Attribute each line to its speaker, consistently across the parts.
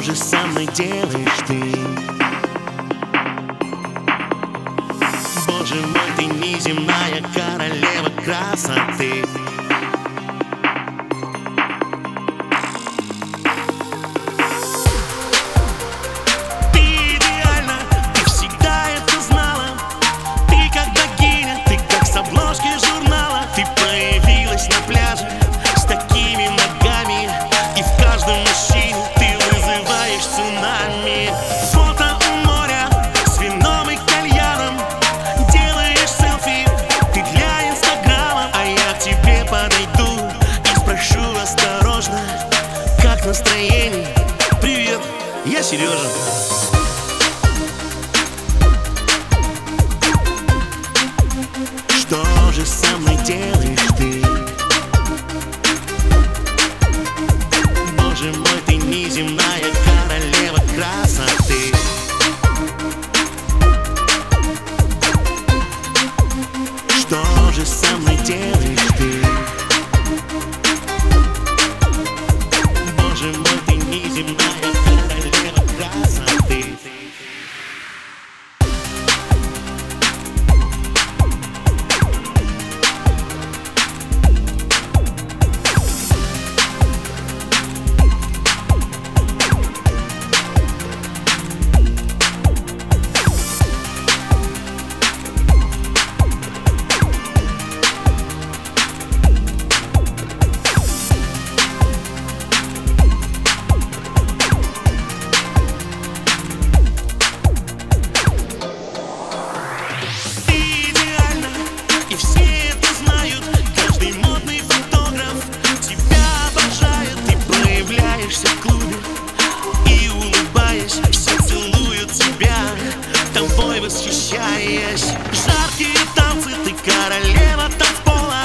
Speaker 1: Что же со мной делаешь ты? Боже мой, ты неземная королева красоты настроение Привет, я Сережа Что же со мной делаешь ты? Боже мой, ты неземная королева красоты Что же со мной делаешь ты? Benjamin, he's in my восхищаясь Жаркие танцы, ты королева танцпола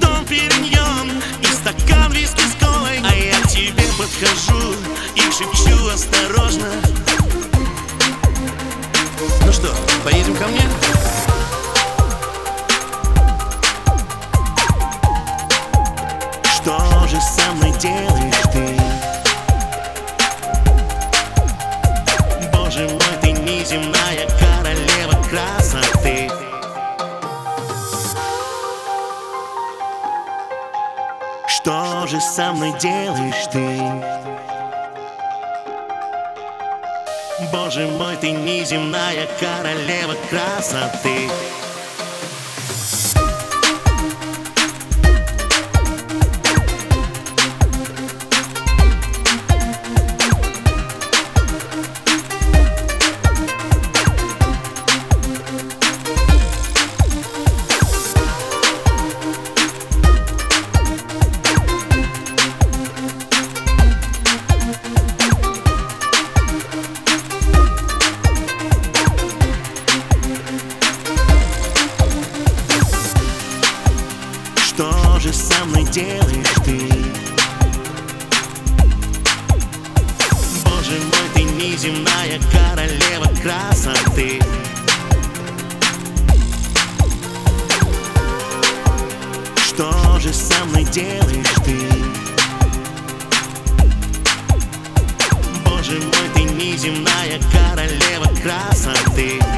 Speaker 1: Дом периньон и стакан виски с колой. А я к тебе подхожу и шепчу осторожно. Ну что, поедем ко мне? Что же со мной делаешь ты? Боже мой, ты неземная Что же со мной делаешь ты? Боже мой, ты неземная королева красоты же со мной делаешь ты? Боже мой, ты неземная королева красоты Что же со мной делаешь ты? Боже мой, ты неземная королева красоты